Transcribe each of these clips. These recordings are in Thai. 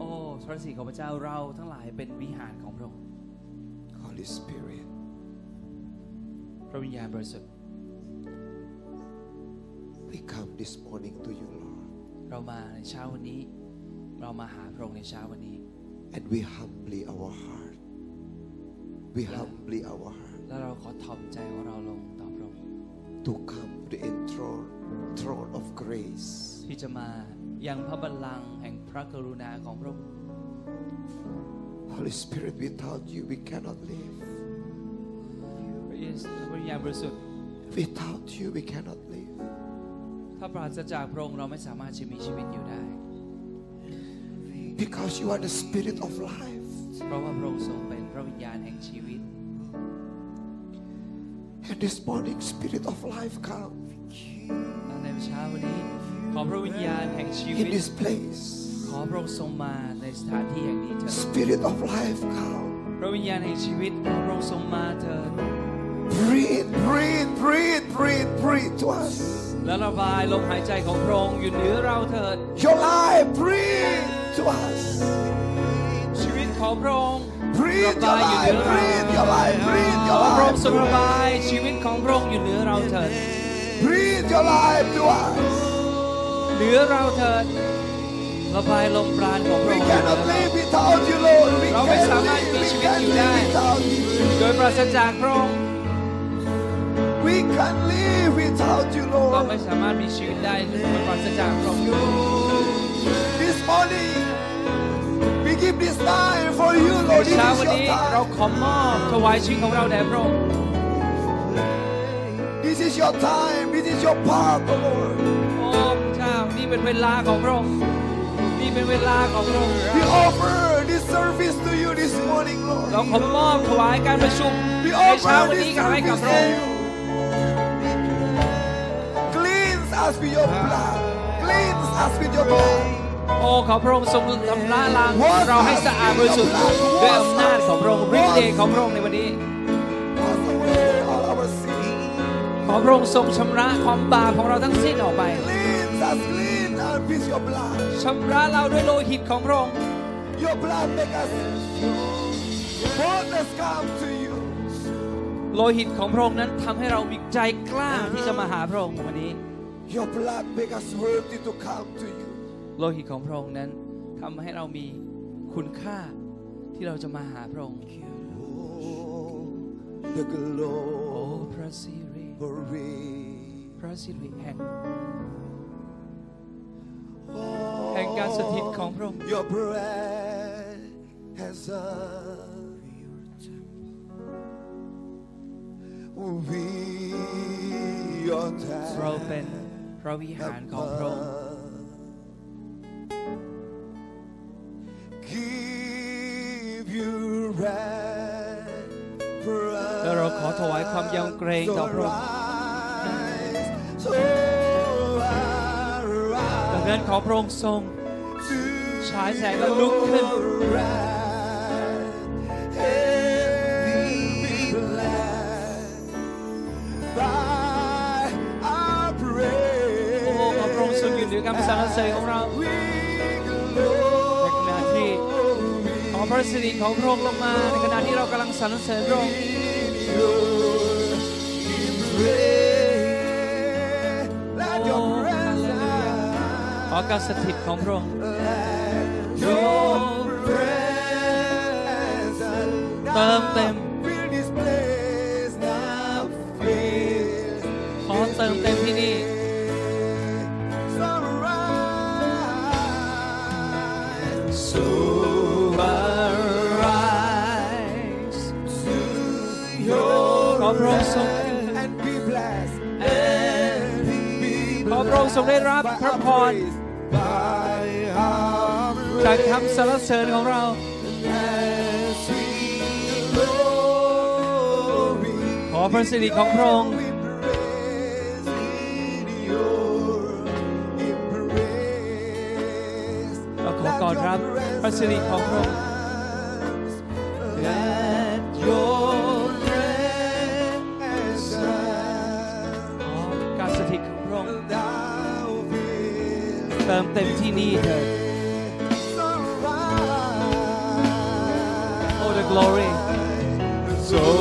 โอ้พระสิริของพระเจ้าเราทั้งหลายเป็นวิหารของพระองค์ Holy Spirit, พระวิญญาณบริสุทธิ์ we come this morning to you, Lord, เรามาในเช้าวันนี้ เรามาหาพระองค์ในเช้าวันนี้ and we humbly our heart. We humbly our heart แล้วเราขอถ่อมใจของเราลงต่อพระองค์ to come to the enthroned throne of grace. ที่จะมายังพระบัลลังก์แห่ง พระกรุณาของพระองค์ Holy Spirit, without you, we cannot live. พระเยซูพระวิญญาณบริสุทธิ์ Without you, we cannot live. ถ้าปราศจากพระองค์เราไม่สามารถจะมีชีวิตอยู่ได้ Because you are the Spirit of life. เพราะว่าพระองค์ทรงเป็นพระวิญญาณแห่งชีวิต And this morning, Spirit of life, come และในเช้าวันนี้ขอพระวิญญาณแห่งชีวิ in ต this place. ขอพระองค์ทรงมาในสถานที่แห่งนี้เถิด Spirit of life, come. พระวิญญาณแห่งชีวิตขอพระองค์ทรงมาเถิด Breathe, breathe, breathe, breathe, breathe to us. และระบายลมหายใจของพระองค์อยู่เหนือเราเถิด Your life, breathe to us. ชีวิตของพระองค์ Breathe ระ your บายอยู่เหนื life, อเรา breathe your life, breathe ข your อพระอง life. ค์ทรงระบายชีวิตของพระองค์อยู่เหนือเราเถิด Breathe your life to us. เหนือเราเถิด ระบายลมปราณของพระ We องค์ cannot live without you, Lord. We เราไม่ can't สามารถ live, มี we ชีวิต can't อยู่ได้ live without you. โดยปราศจากพระองค์ We can live without you, เราไม่ Lord. สามารถมีชีวิตได้โดยปราศจากพระองค์ This morning, we give this time for you, ใน Lord. It เช้า is วัน your นี้เรา time. ขอมอบถวายชีวิตของเราแด่พระองค์ This is your time. This is your part, oh Lord. โอ้พระเจ้านี่เป็นเวลาของพระองค์ นี่เป็นเวลาของพระองค์ We offer this service to you this morning, เรา Lord. ขอมอบถวายการประชุม We ในเช้า offer วันนี้ this กับให้กับ service พระ to องค์ you. Cleanse us with your blood. Cleanse us with your blood. โอ้ขอพระองค์ทรงชำระล้างเราให้สะอาดบริสุทธิ์ด้วยอำนาจของพระองค์ฤทธิ์เดชของพระองค์ในวันนี้ Wash away all our sins. ขอพระองค์ทรงชำระความบาปของเราทั้งสิ้นออกไป Cleanse us, clean us with your blood. ชำระเราด้วยโลหิตของพระองค์ Your blood make us boldness come to you. โลหิตของพระองค์นั้นทำให้เรามีใจกล้าที่จะมาหาพระองค์ในวันนี้ Your blood make us worthy to come to you. โลหิตของพระองค์นั้นทำให้เรามีคุณค่าที่เราจะมาหาพระองค์ Oh, the โอ้พระสิริ glory. พระสิริแห่ง Oh, แห่งการสถิตของพระองค์ Your breath has a we your เราเป็นพระวิหารของพระองค์ Give you rest แล้วเราขอถวายความยำเกรงต่อพระองค์ นั้นขอพระองค์ทรงฉายแสงและลุกขึ้นโอ้ขอพระองค์ทรงอยู่เหนือคำสรรเสริญของเราในขณะที่ขอพระสิริของพระองค์ลงมา ในขณะที่เรากำลังสรรเสริญพระองค์ ขอการสถิตของพระองค์เติมเต็ม ขอเติมเต็มที่นี่ So arise your ขอพระองค์ทรง and be blessed ขอพระองค์ทรงได้รับพระพร by our จากคำสรรเสริญของเรา glory. ขอพระสิริของพระองค์ We praise in your embrace. เราขอกอดรับพระสิริของพระองค์ Let your presence ขอการสถิตของพระองค์ thou fill เติมเต็มที่นี่เถิด glory. So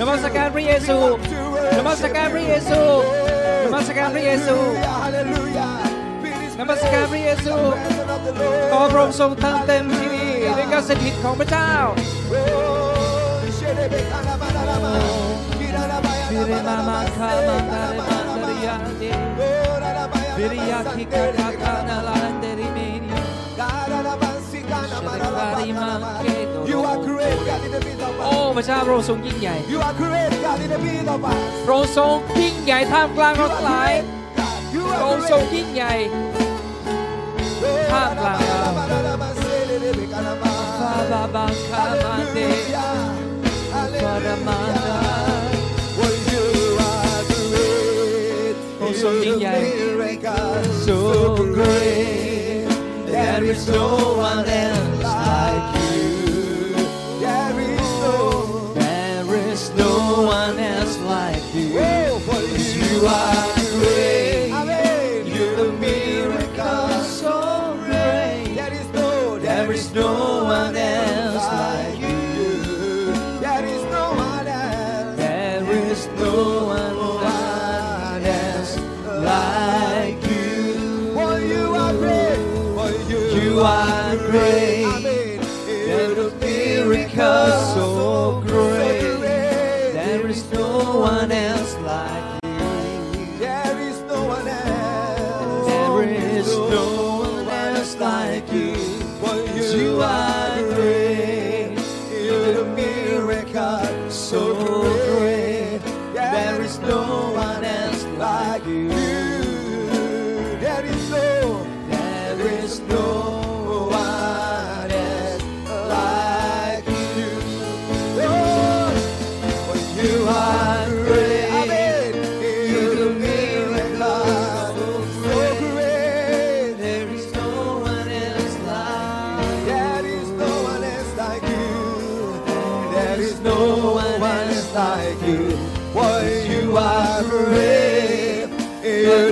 นมัสการพระเยซูนมัสการพระเยซูนมัสการพระเยซูนมัสการพระเยซูขอพระองค์ทรงเติมเต็มที่นี่ด้วยการสถิตของพระเจ้าฟิเรมามาคามาตาเรมาตาริยาเดฟิริยาคิกาคาคานาลาน You are great, God, in the midst of โอ้พระเจ้าพระองค์ทรงยิ่งใหญ่ You are great, God, in the midst of us. พระองค์ทรงยิ่งใหญ่ท่ามกลางเราทั้งหลายพระองค์ทรงยิ่งใหญ่ท่ามกลางเราฟาบาบาคามาเดฟารามานา Oh, so so great There is no one else no one else like you for you are great. Amen. You're the miracle so great There is no, There is no one else like you. There is no one else. There is no one else like you For you are great. For you, You are great.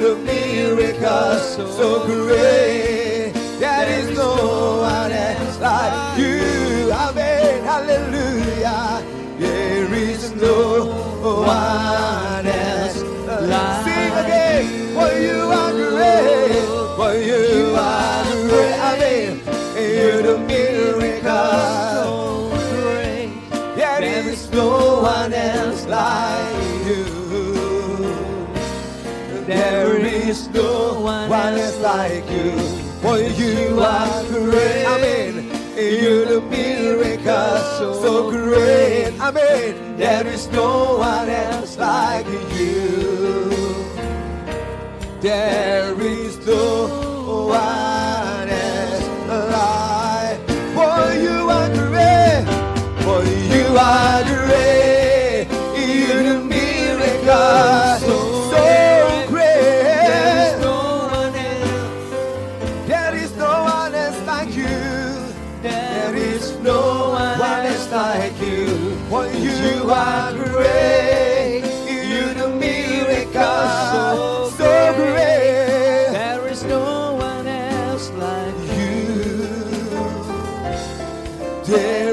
word of miracles so great. You are great. Amen. You're the miracle so great. Amen. There is no one else like you. There Yeah.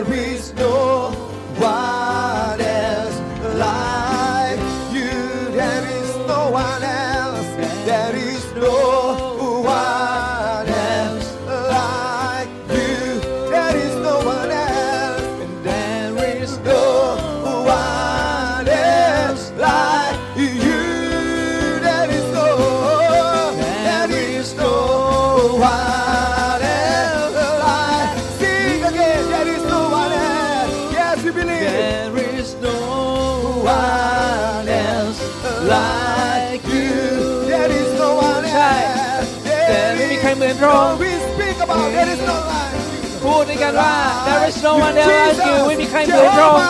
กันว่า there is no one else like you ไม่มีใครเหมือนพระองค์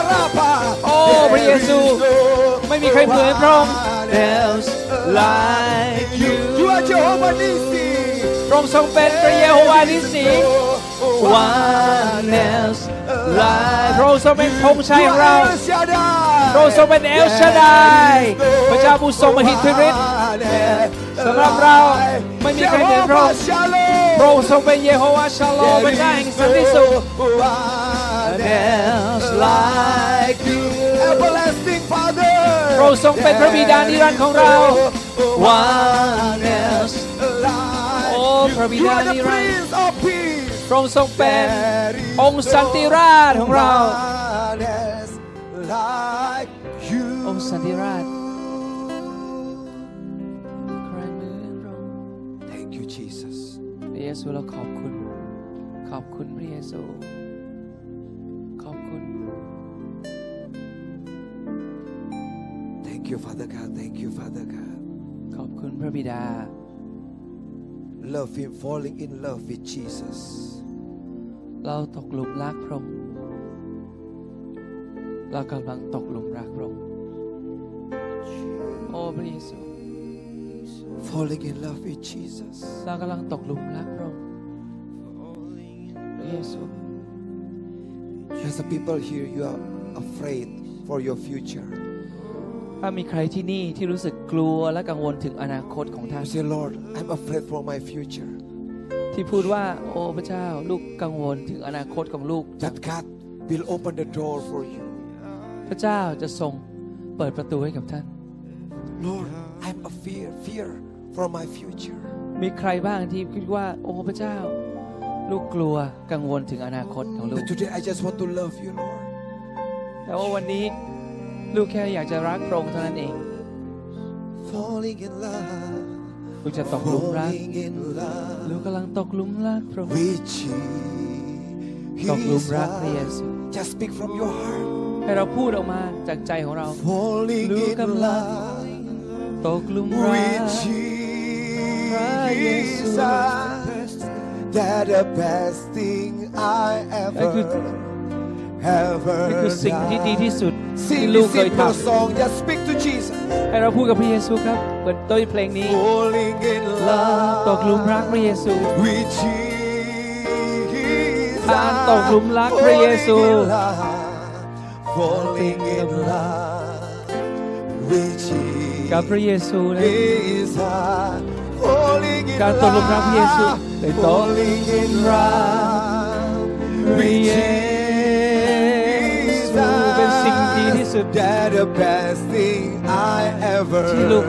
โอ้พระเยซูไม่มีใครเหมือนพระองค์ else like you You are Jehovah Nissi พระองค์ทรงเป็นพระเยโฮวานิสี One else ลายพระองค์ทรงเป็นธงชัย You ของเรา are El Shaddai พระองค์ทรงเป็นเอลชาดายพระเจ้าผู้ทรงมหิทธิฤทธิ์สำหรับเราไม่มีใครเหมือนพระองค์ พระองค์ทรงเป็นเยโฮวาชาโลมพระเจ้าแห่งสันติสุข One else like you Everlasting Father พระองค์ทรงเป็นพระบิดานิรันดร์ของเรา One else like โอ้พระบิ You ดา are the นิรันดร์ Prince of Peace พระองค์ทรงเป็นองค์สันติราชของเรา One else like you องค์สันติราช ช ซูเราขอบคุณ ขอบคุณพระเยซู ขอบคุณ Thank you Father God Thank you Father God ขอบคุณพระบิดา Love Him falling in love with Jesus เราตกหลุมรักพระองค์เรากำลังตกหลุมรักพระองค์โอ้พระเยซู Falling in love with Jesus เรากำลังตกหลุมรักพระองค์พระเยซู As the people here you are afraid for your future ถ้ามีใครที่นี่ที่รู้สึกกลัวและกังวลถึงอนาคตของท่าน You say Lord I'm afraid for my future ที่พูดว่าโอ้พระเจ้าลูกกังวลถึงอนาคตของลูก that God will open the door for you พระเจ้าจะทรงเปิดประตูให้กับท่าน Lord I'm a fear fear for my future มีใครบ้างที่คิดว่า โอ้พระเจ้า ลูกกลัวกังวลถึงอนาคตของลูก But today I just want to love you Lord แต่ว่าวันนี้ลูกแค่อยากจะรักพระองค์เท่านั้นเอง falling in love ลูกจะตกหลุมรัก falling in love ลูกกำลังตกหลุมรักพระองค์ with ตกหลุม Jesus รักพระเยซู just speak from your heart ให้เราพูดออกมาจากใจของเรา falling ลูก in กำลัง love ตกหลุมรั with ก Jesus that the best thing I นั่นคือ ever นี่คือ ever สิ่งที่ดีที่ done สุดที่ Sing ลูก this เคยท simple song just speak to Jesus ำให้เราพูดกับพระเยซูครับเปิดต้นเพลงนี้ falling in love ตกหลุมรักพระเยซู with Jesus การตกหลุมรักพระเยซู falling in love with Jesus Capri Jesu đấy Ca tôn lục rap Jesu Để tố Vì Jesu Bên sinh đi thế sự Chỉ lúc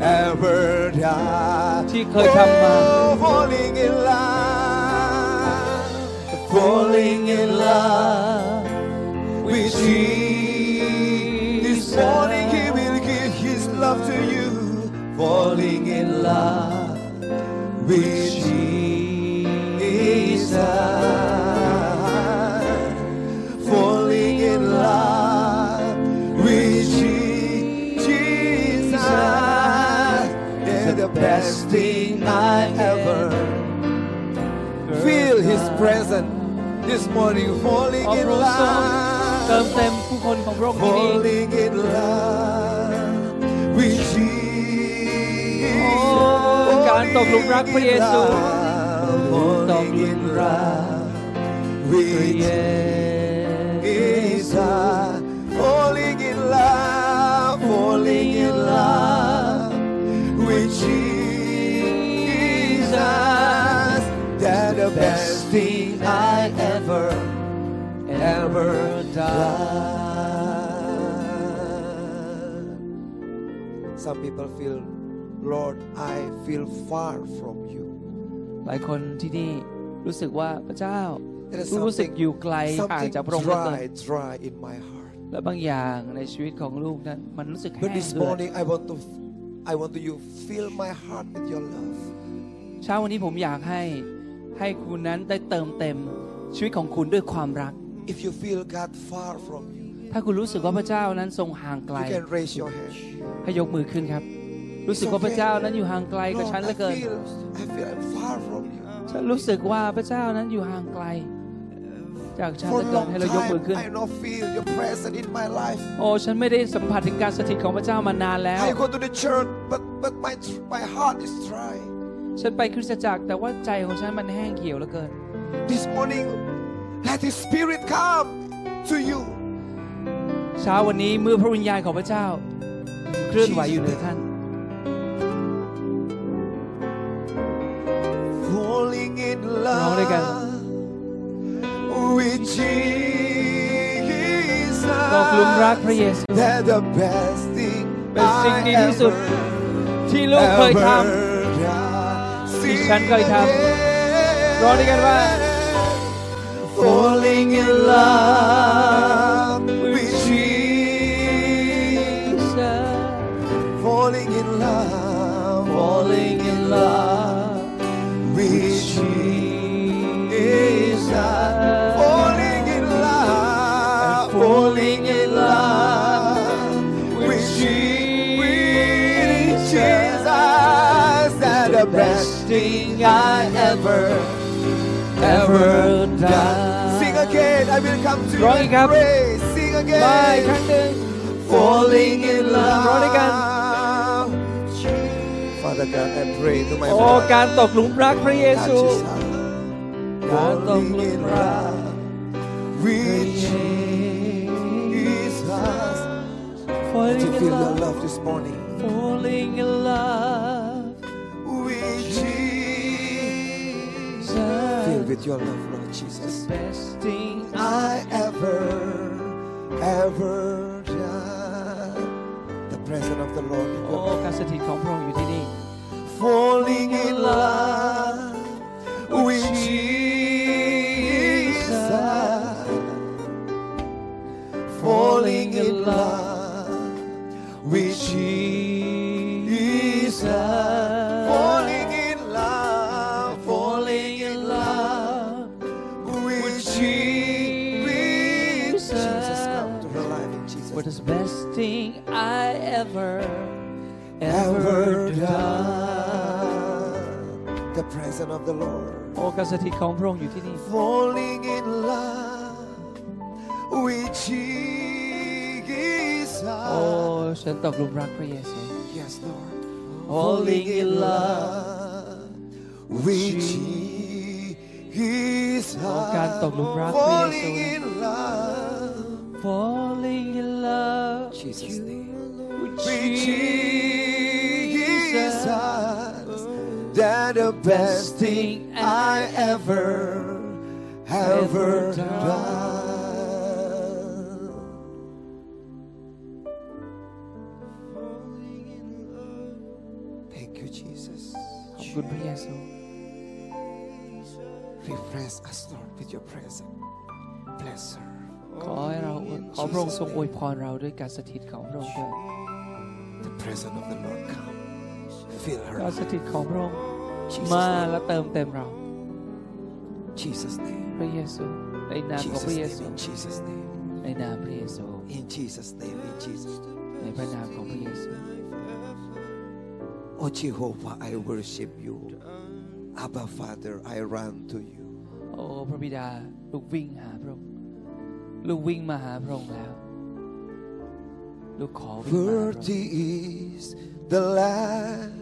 ever thăm Chỉ oh, Falling in love Falling in love With Jesus this morning love to you falling in love with Jesus falling in love with Jesus is the best thing I ever feel His presence this morning falling ขอ in พระองค์ทรงเติม love เต็มผู้คนของพระองค์ที่นี่ falling in love การตกหลุมรักพระเยซู falling in love with พระเย Jesus falling in love with Jesus. That's the best thing I ever, ever done. Some people feel, Lord, I feel far from you. หลายคนที่นี่รู้สึกว่าพระเจ้า There is รู้สึก something, อยู่ไกลห่าง something จากพระองค์เหลือเกิน dry, dry in my heart. และบางอย่างในชีวิตของลูกนั้นมันรู้สึกแห้ But ง this เหือด morning, I want to, I want to you fill my heart with your love. เช้าวันนี้ผมอยากให้ให้คุณนั้นได้เติมเต็มชีวิตของคุณด้วยความรัก If you feel God far from you, ถ้าคุณรู้สึกว่าพระเจ้านั้นทรงห่างไกล you can raise your hand. ให้ยกมือขึ้นครับ รู้สึกว่าพระเจ้านั้นอยู่ห่างไกลกับ Lord, ฉันเหลื I อเกิน feel, I feel I'm far from you. ฉันรู้สึกว่าพระเจ้านั้นอยู่ห่างไกล จากฉันเห For ลื a อเกิน long ให้เรายกมือ time, ขึ้น I not feel your presence in my life. โอ้ ฉันไม่ได้สัมผัสถึงการสถิตของพระเจ้ามานานแล้ว I go to the church, but but my my heart is dry. ฉันไปคริสตจักรแต่ว่าใจของฉันมันแห้งเหี่ยวเหลือเกิน This morning, let His Spirit come to you. เช้าวันนี้เมื่อพระวิญญาณของพระเจ้า เคลื่อนไหวอยู่เหนือท่าน Falling in ร้องด้วยกัน love with Jesus. ตกหลุมรักพระเยซู They're the best thing เป็นสิ่ง I ดีที่สุด ever ที่ลูกเคยท ever done. ที่ฉันเคยทำ Sing ร้องด้วยกันว่า Falling in love with Jesus. Falling in love, falling thing I ever, ever done. Sing again, I will come to youร้องอี and กครับ pray. Sing มาอีกครั้ง again. หนึ่ง falling in love. ร้องด้วยกัน Father God, I pray to my โอ้ brother. การตกหลุมรักพระเย Touch ซู his heart. การตก Falling หลุม in รัก love with Jesus. falling To in feel your love love this morning. falling in love Feel with your love, Lord Jesus. best thing I ever, ever done. The presence of the Lord. in โอ้ your life. การสถิตของพระองค์อยู่ที่นี่ falling in love with Jesus. Falling in love with Jesus. ever ever done done. The presence of the Lord. โอ้การสถิตของพระองค์อยู่ที่นี่ Falling in love with Jesus. โอ้ฉันตกหลุมรักพระเยซู Yes, Lord. Falling in love with Jesus. โอ้การตกหลุมรักพระเยซู Falling in love. Falling in love Jesus' name. with with Jesus best thing I ever, ever done. Thank you, Jesus. ขอบคุณพระเยซู Refresh us, Lord, with your presence. Bless her. ขอให้เราขอพระองค์ทรงอวยพรเราด้วยการสถิตของพระองค์ด้วย The presence of the Lord come. Fill การ her. สถิตของพระองค์ Jesus' มา name. และเติมเต็มเรา Jesus' name. พระเยซู ในนามของพ Jesus' ระเย name. ซู In Jesus' name. ในนามพระเยซู In Jesus' name. In Jesus' name. ในพระนามของพระเยซู Oh Jehovah, I worship you. Abba Father, I run to you. โอ้พระบิดาลูกวิ่งหาพระองค์ลูกวิ่งมาหาพระองค์แล้ว ลูกขอวิ่งมาหาพระองค์ Worthy is the Lamb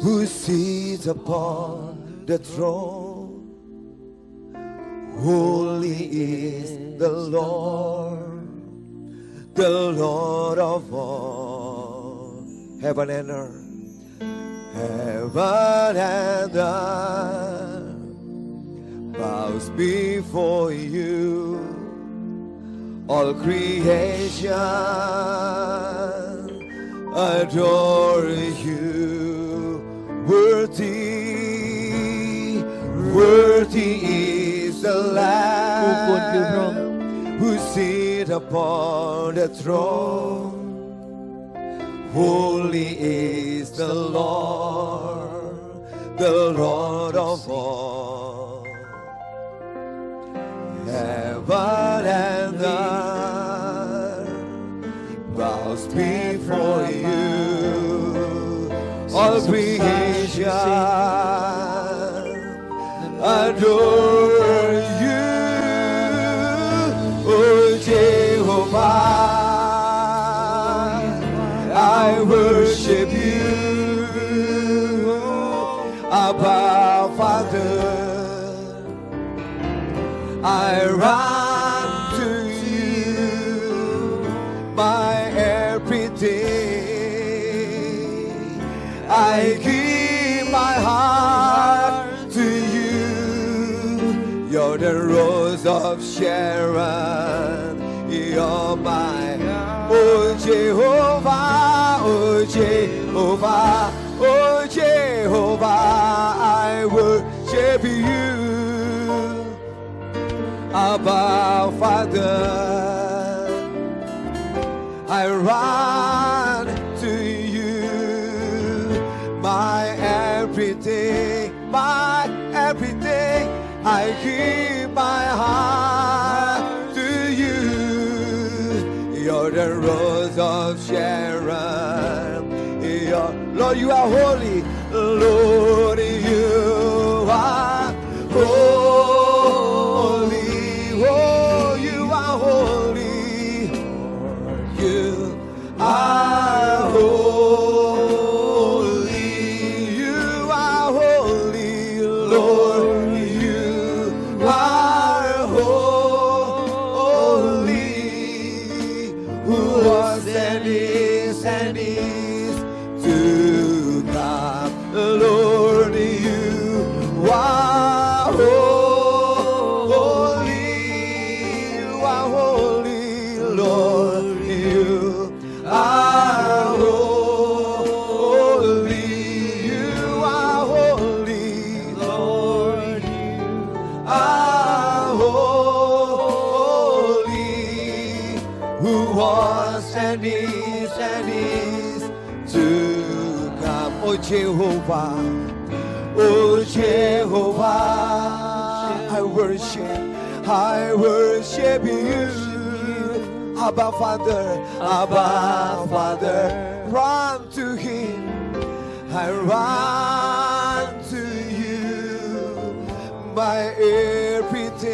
who sits upon the throne. Holy is the Lord, the Lord of all, heaven and earth, heaven and earth bows before you, all creation adore you, Worthy, worthy is the Lamb who sit upon the throne. Holy is the Lord, the Lord of all. Heaven and earth bows before you. All we God. Adore. Of Sharon. You're my oh Jehovah, oh Jehovah, oh Jehovah. I worship you. Abba Father. I run to you, my everything, my everything. I give heart to you. You're the rose of Sharon. You're, Lord, you are holy. Lord, I worship you. Abba Father, Abba Father, run to Him. I run to you, my everything.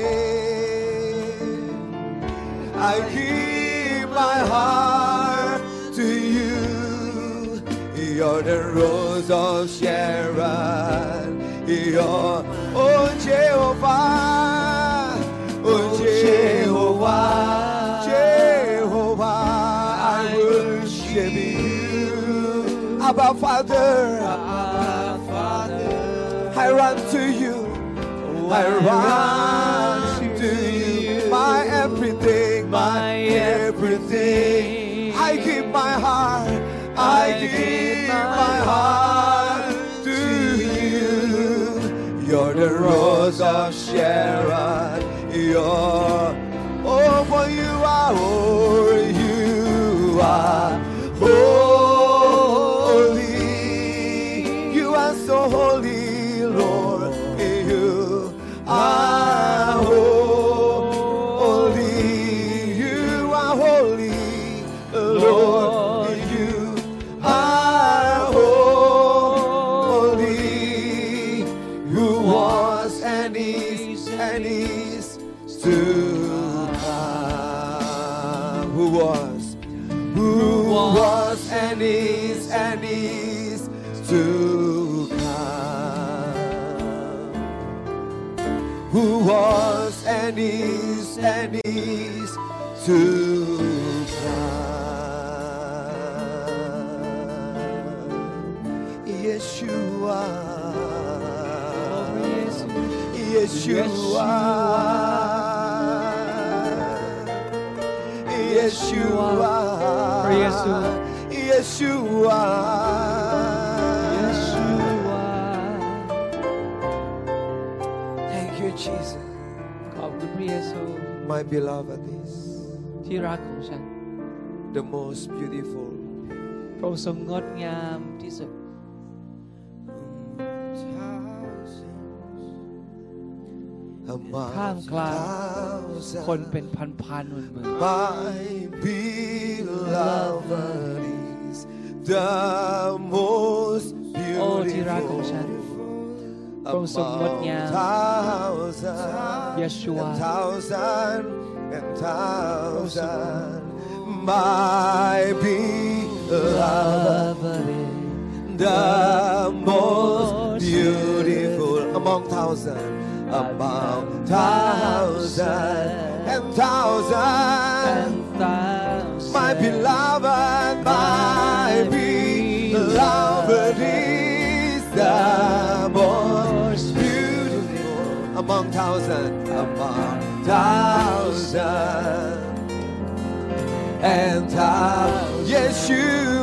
I give my heart to you. You're the rose of Sharon. You're, oh Jehovah, Jehovah, Jehovah. I worship you, Abba Father. I run to you. I run to you, my everything, my everything. I give my heart, I give my heart to you. You're the rose of Sharon. You're, oh, for you are, oh, you are holy. You are so holy, Lord. You are holy. You are holy, Lord. You are holy. Who was and is and is to come. Who was, who was, and is, and is to come. Who was, and is, and is to come. Yeshua. Oh, are. Yeshua. For Yeshua. Yeshua. Yeshua. Thank you, Jesus. My beloved is the most beautiful พระองค์ทรงงดงามที่สุด ท่ามกลางคนเป็นพันๆหมื่นๆโอ้ที่รักของฉันทรงสรงงดงามยาชัวท my beloved, the most beautiful among thousands. above thousand and thousand. And thousand. My beloved, my beloved is the most beautiful among thousand, among thousand and thousand. Yes, you.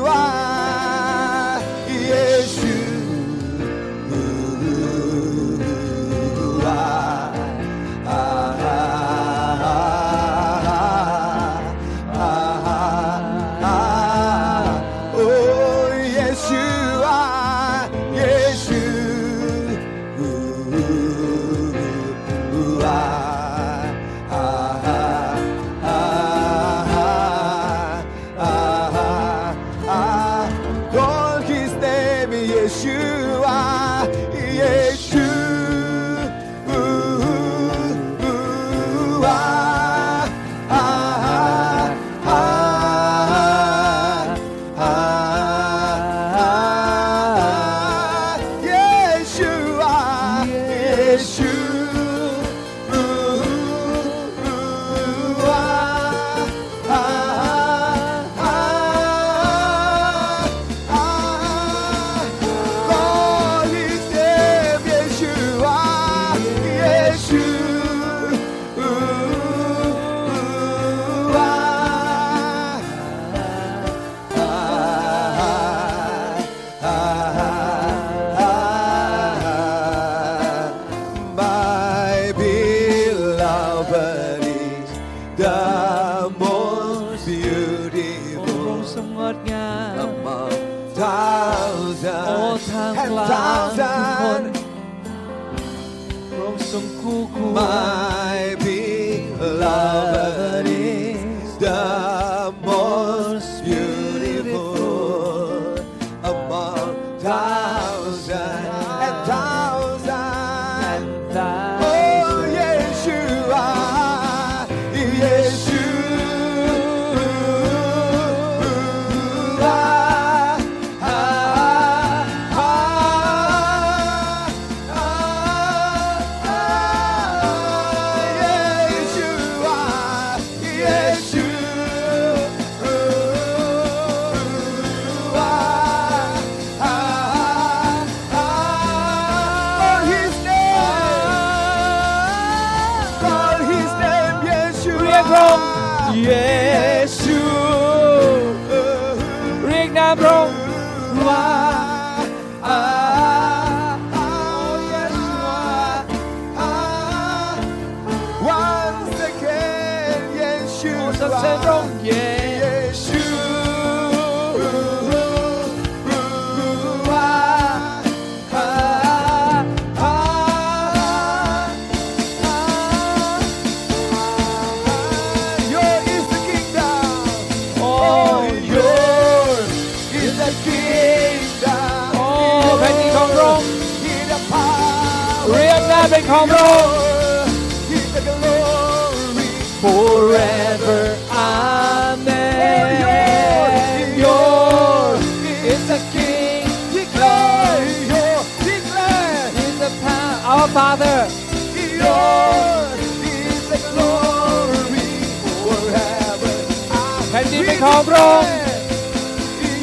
ของพระองค์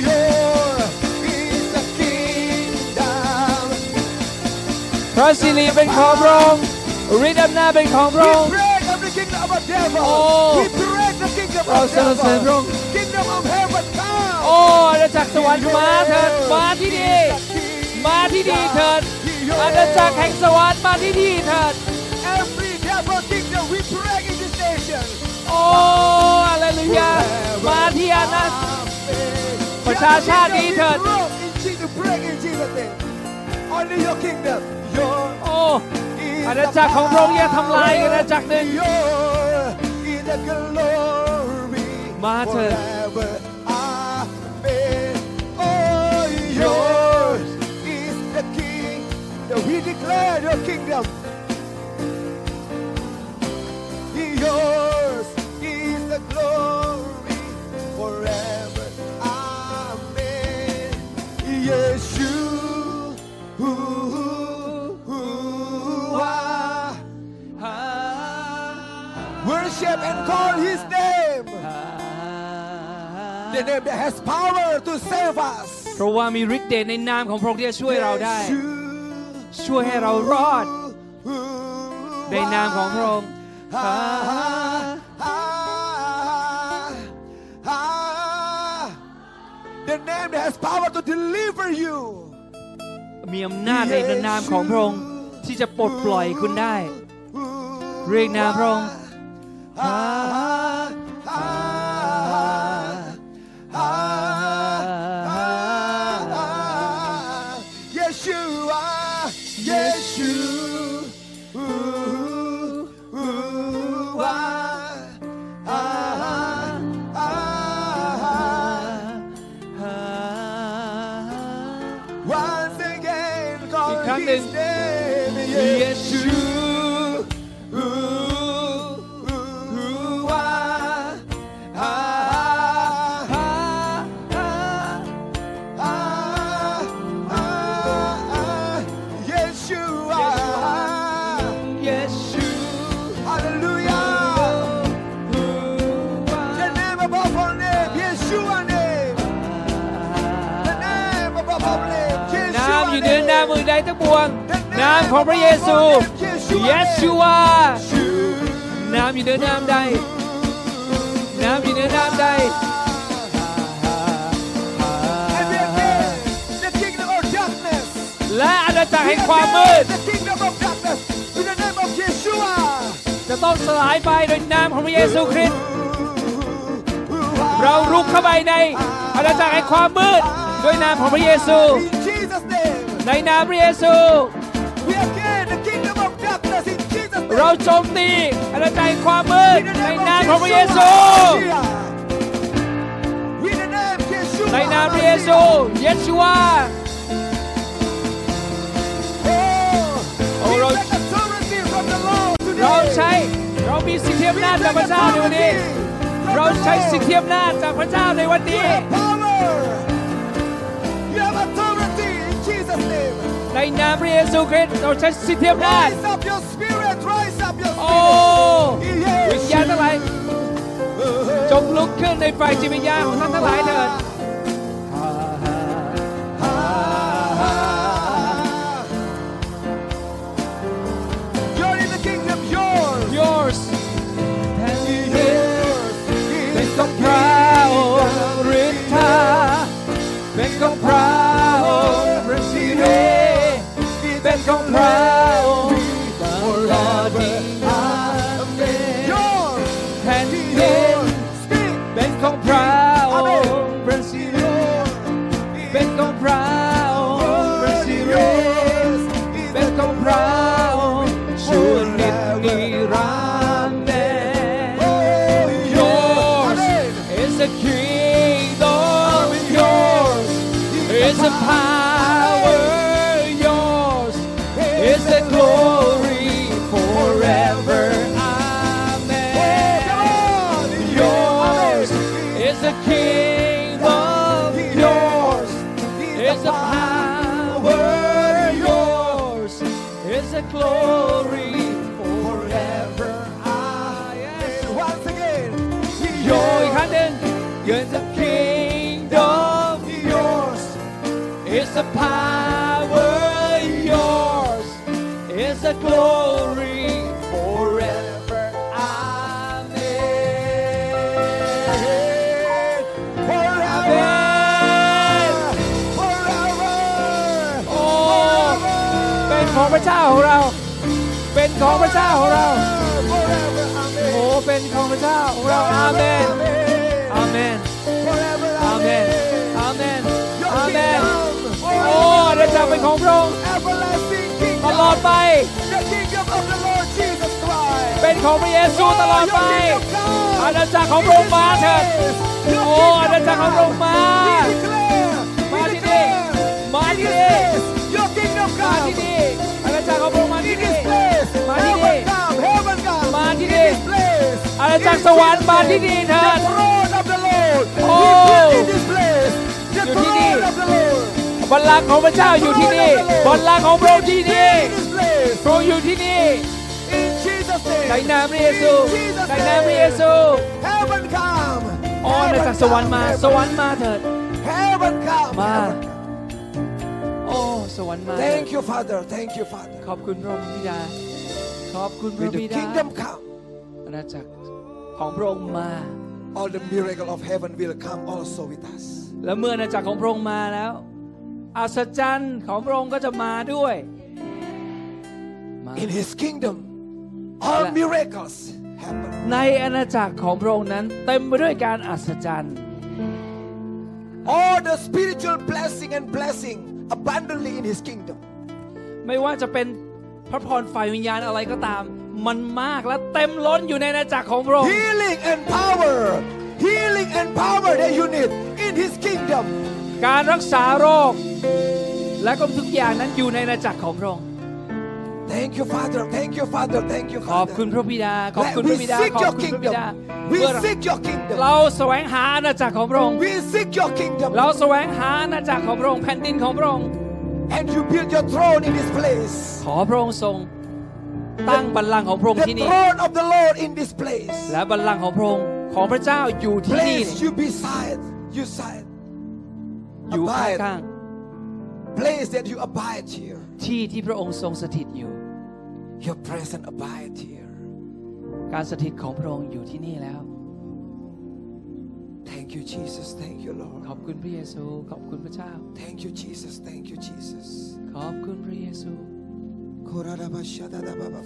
Yours is the kingdom. พระสิริเป็นของพระองค์ฤทธิ์อำนาจเป็นของพระองค์ We break every kingdom of the devil. Oh. We break the kingdom เรา of สรร the เสริญพระอ devil. งค์ Kingdom of heaven come. โอ้อาณาจักรสวรรค์มาเถิดมาที่นี่มาที่นี่เถิดอาณาจักรแห่งสวรรค์มาที่นี่เถิด อ้อาเลลูยามาที่อาณาประชาชาตินี้เถิด In Jesus, break in Jesus' name. Only your kingdom. Your โอ้อาณาจักรของพระองค์อย่าทำลายอาณาจักรหนึ่ง Your is the glory มาเถิด forever. Amen. Oh, yours is the kingdom. We declare your kingdom. Yours call his name. The name that has power to save us. เพราะว่ามีฤทธิ์เดชในนามของพระองค์ที่จะช่วยเราได้ Yes, you ช่วยให้เรารอด who ในนามของพระองค์ Ah, ah, ah. The name that has power to deliver you. มีอำนาจในนามของพระองค์ที่จะปลดปล่อยคุณได้ เรียกนามพระองค์ Ah, ah, อยู่เหนือ name. น้ำมือใดทั้งปวงน้ำของพระเยซูเยชูวาน้ำอยู่เหนือน้ำใดน้ำอยู่เหนือน้ำใด the king of darkness. และอาณาจักรแห่งความมืด again, the king of darkness. The name of Yeshua. จะต้องสลายไปโดยนามของพระเยซูคริสต์เรารุกเข้าไปในอาณาจักรแห่งความมืดโดยนามของพระเยซู In Jesus' ในนามพระเยซู We again, the kingdom of darkness. In Jesus' name. เราโจมตีอาณาจักรแห่งความมืด In the ใน name นาม of ของพระเยซู Yeshua. In the name of Yeshua. ในนามพระเยซูเยชูวา Oh, Oh, we Lord. take authority from the Lord today. เราใช้เรามีสิทธิอำนาจจากพระเจ้าในวันนี้ เราใช้สิทธิอำนาจจากพระเจ้าในวัน You นี้ in Jesus' name. ในนามพระเยซูคริสต์เราใช้สิทธิอำนาจ Rise up your spirit. Rise up your โอ้ spirit. วิญญาณทั้งหลายจงลุกขึ้นในฝ่ายจิตวิญญาณของท่านทั้งหลายเถิด ของพระเจ้าของเรา เป็นของพระเจ้าของเรา โอ้เป็นของพระเจ้าของเรา อาเมน อาเมน อาเมน อาเมน อาเมน โอ้อาณาจักรเป็นของพระองค์ตลอดไป เป็นของพระเยซูตลอดไป อาณาจักรของพระองค์มาเถิด โอ้อาณาจักรของพระองค์มา มาที่นี่มาที่นี่ place. Your kingdom มา come. ที่นี่อาณาจักรของพระองค์มาที่ In นี่ this place. Mari Heaven ni. come. Heaven come. มาที่ In นี่ this place. อาณาจักรสวรรค์มาที่นี่เถิด The throne of the Lord. Oh. We build in this place. The อยู่ที่นี่ throne of the Lord. บัลลังก์ของพระเจ้าอยู่ที่นี่บัลลังก์ของพระองค์ที่นี่ In this place. พระองค์อยู่ที่นี่ In Jesus' name. ในนามพระเยซู In Jesus' ในนามพระเยซู Heaven come. โอ้อาณาจักรสวรรค์มา สวรรค์มาเถิด Heaven come. มา Heaven come. โอ้ สวรรค์มาเถิด Thank you, Father. Thank you, Father. ขอบคุณพระบิดา ขอบคุณพระ When บิ the ดา kingdom come, อาณาจักรของพระองค์มา all the miracle of heaven will come also with us. และเมื่ออาณาจักรของพระองค์มาแล้วอัศจรรย์ของพระองค์ก็จะมาด้วยมา In His kingdom, all Ala. miracles happen. ในอาณาจักรของพระองค์นั้น เต็มไปด้วยการอัศจรรย์ All the spiritual blessing and blessing abundantly in His kingdom. ไม่ว่าจะเป็นพระพรฝ่ายวิญญาณอะไรก็ตาม มันมากและเต็มล้นอยู่ในอาณาจักรของพระองค์ Healing and power, healing and power that you need in His kingdom. การรักษาโรค และก็ทุกอย่างนั้นอยู่ในอาณาจักรของพระองค์ Thank you, Father. Thank you, Father. Thank you, ขอบ Father. คุณพระบิดา ขอบ Let คุณพ we ระบิดา seek ขอบ your คุณพระบิดา kingdom. We เมื่อ seek your kingdom. เราแสวงหาอาณาจักรของพระองค์ We seek your kingdom. เราแสวงหาอาณาจักรของพระองค์แผ่นดินของพระองค์ And you build your throne in this place. ขอพระองค์ทรงตั้งบัลลังก์ของพระองค์ The ที่นี่ throne of the Lord in this place. และบัลลังก์ของพระองค์ของพระเจ้าอยู่ที่นี่ Place you beside, you side. อยู่ Abide. ข้าง Place that you abide here. ๆที่ที่พระองค์ทรงสถิตอยู่ Your presence abide here. การสถิตของพระองค์อยู่ที่นี่แล้ว Thank you, Jesus. Thank you, ข Lord. อบคุณพระเยซู ขอบคุณพระเจ้า Thank you, Jesus. Thank you, Jesus. ขอบคุณพระเยซู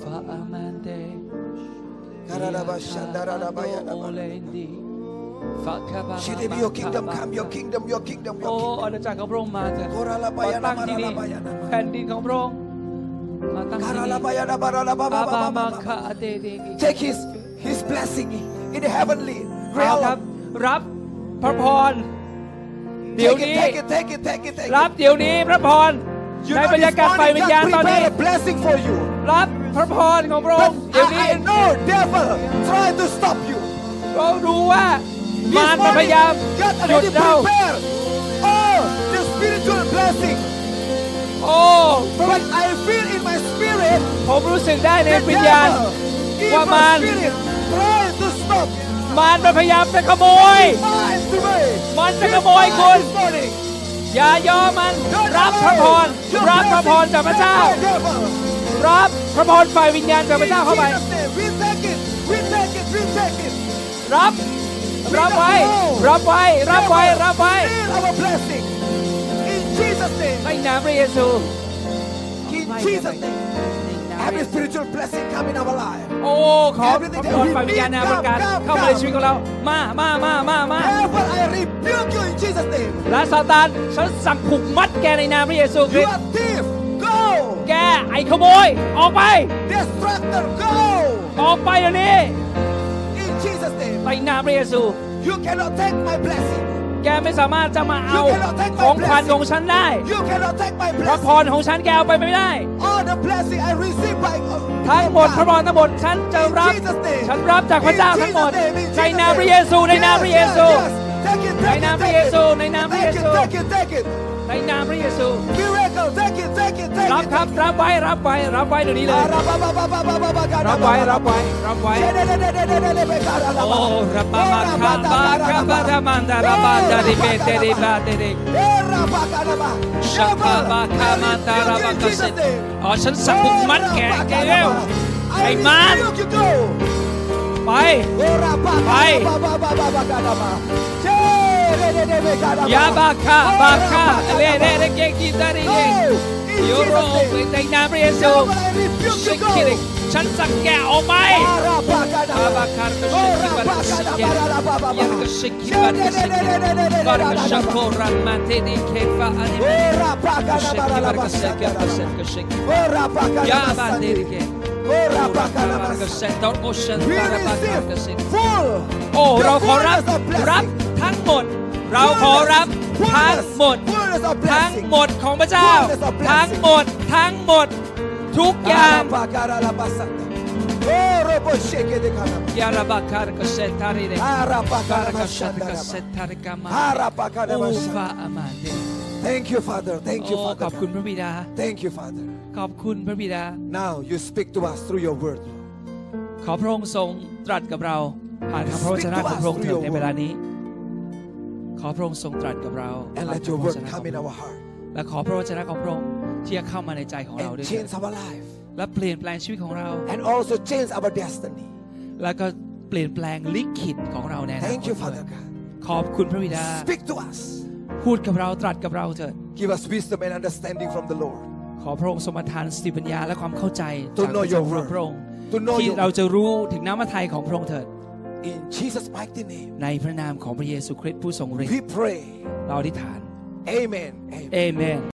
ฟาอามันเดโอเลนดีฟาคาบา Shidimi, Your kingdom come, your kingdom, your kingdom, โอ้ your อา kingdom. ณาจักรของพระองค์มาเถิด Koralabaya มาตั้งที่นี่ namaralabaya แผ่นดินของพระองค์ Take his his blessing in the heavenly เอาครับ realm. รับพระพรเดี๋ยว Take it, นี้ take it, take it, take it, take รับ it. เดี๋ยวนี้พระพร You ใน know, บรรยา this กาศฝ่าย morning วิญญาณ God ตอนนี้ prepared a blessing for you. รับพระพรของพระอง But ค์เดี๋ยว I, นี้ I know devil try to stop you. เรารู้ว่า This มารมันพยายาม God หยุด already เรา prepared all the spiritual blessing. โอ้ But I feel in my spirit ผมรู้สึกได้ใน the วิญญาณ devil in ว่า my มาร spirit try to stop มารมันพยายามจะขโมย mine today. มันจะ This ขโมย morning, คุณ this morning. อย่ายอมมัน Don't รับพระพร allow your รับพระพร blessing จากพระเจ้า by devil. รับพระพรฝ่ายวิญญาณจากพระเจ้าเข้าไป In Jesus' name, we take it, we take it, we take it. รับ รับไว้ รับไว้ รับไว้ รับไว้ Jesus' name. ในนามพระเยซู In Jesus' name. Every spiritual blessing come in our life. โอ้ขอพระพรฝ่ายวิญญาณแนวประการเข้ามาในชีวิตของเรา มามามามามา Devil, I rebuke you in Jesus' name. และซาตานฉันสั่งผูกมัดแกในนามพระเยซูค You ริสต์ are thief. Go. แกไอ้ขโมยออกไป Destructor. Go. ออกไปเดี๋ยวนี้ In Jesus' name. ในนามพระเยซู You cannot take my blessing. แกไม่สามารถจะมาเอา You cannot take my ของขวัญ blessing. ของฉันได้ You cannot take my พระพ blessing. รของฉันแกเอาไปไม่ได้ All the blessing I receive by ทั้งหมดพระพรทั้งหมดฉันจะรับ In Jesus' name. ฉันรับจากพระเจ้า In ทั้งหมด Jesus' name. In ใน Jesus' นามพระ name. เยซูในนามพระเยซู Yes, yes. Take it, ใน take นาม it, พระ take เย it. ซูในนามพระเย Take it, ซู take it, take it. ใน ในนามพระเยซู Miracle. Take it, take it, take รับ it. ครับ รับไว้ รับไว้ รับไว้เดี๋ยวนี้เลย รับไว้ รับไว้ รับไว้ โอ้รับมามาคาบาคาบารามันดาราบาดาริเบเตริบาเตริชักบาบาคามันดาราบากสิอ๋อฉันสับปุกมัดแกแกเร็ว ไอ้มัน ไป ไป ยาบาคาบาคาเลเรเรเกกิตาริเกโยโรในนามพระเยซูชิคิริฉันสั่งแกออกไป อาบาคาร์ก็ชิคิบัตสิเกยังก็ชิคิบัตสิเกบาร์ก็ชักโครันมาเทดิเคฟาอันนี้ก็ชิคิบัตก็เซกก็เซกก็ชิคิยาบาเดริเก ก็เซนตอร์โอเชนตาราบาคาร์ก็สิโอ้เราขอรับรับทั้งหมด เราขอรับทั้งหมด ทั้งหมดของพระเจ้า ทั้งหมด ทั้งหมด ทุกอย่างยาราบาคาร์ก็เซตาริเดบาร์ก็ชันก็เซตาริกามาโอ้ฟาอามาเด Thank you, Father. Thank you, โอ้ขอบ Father. คุณพระบิดา Thank you, Father. ขอบคุณพระบิดา Now you speak to us through your word. ขอพระองค์ทรงตรัสกับเราผ่านคำพระวจนะของพระองค์เถิดในเวลานี้ ขอพระองค์ทรงตรัสกับเรา And ผ่าน let your คำพระว word จนะของ come in พระอง our ค์ heart และขอพระวจนะของพระองค์ที่จะเข้ามาในใจของเรา and ด้วยเถิด change our life และเปลี่ยนแปลงชีวิตของเรา and also change our destiny. แล้วก็เปลี่ยนแปลงลิขิตของเราในอนาค Thank ต you, ด้วย Father God. ขอบคุณพระบิดา Speak to us. พูดกับเราตรัสกับเราเถิด Give us wisdom and understanding from the Lord. ขอพระองค์ทรงประทานสติปัญญาและความเข้าใจ To จาก know your พระ word พระองค์ To know ที่ your เราจะรู้ถึงน้ำพระทัยของพระองค์เถิด In Jesus' mighty name, ในพระนามของพระเยซูคริสต์ผู้ทรงฤทธิ์ we pray. เราอธิษฐาน Amen. Amen. เอเมน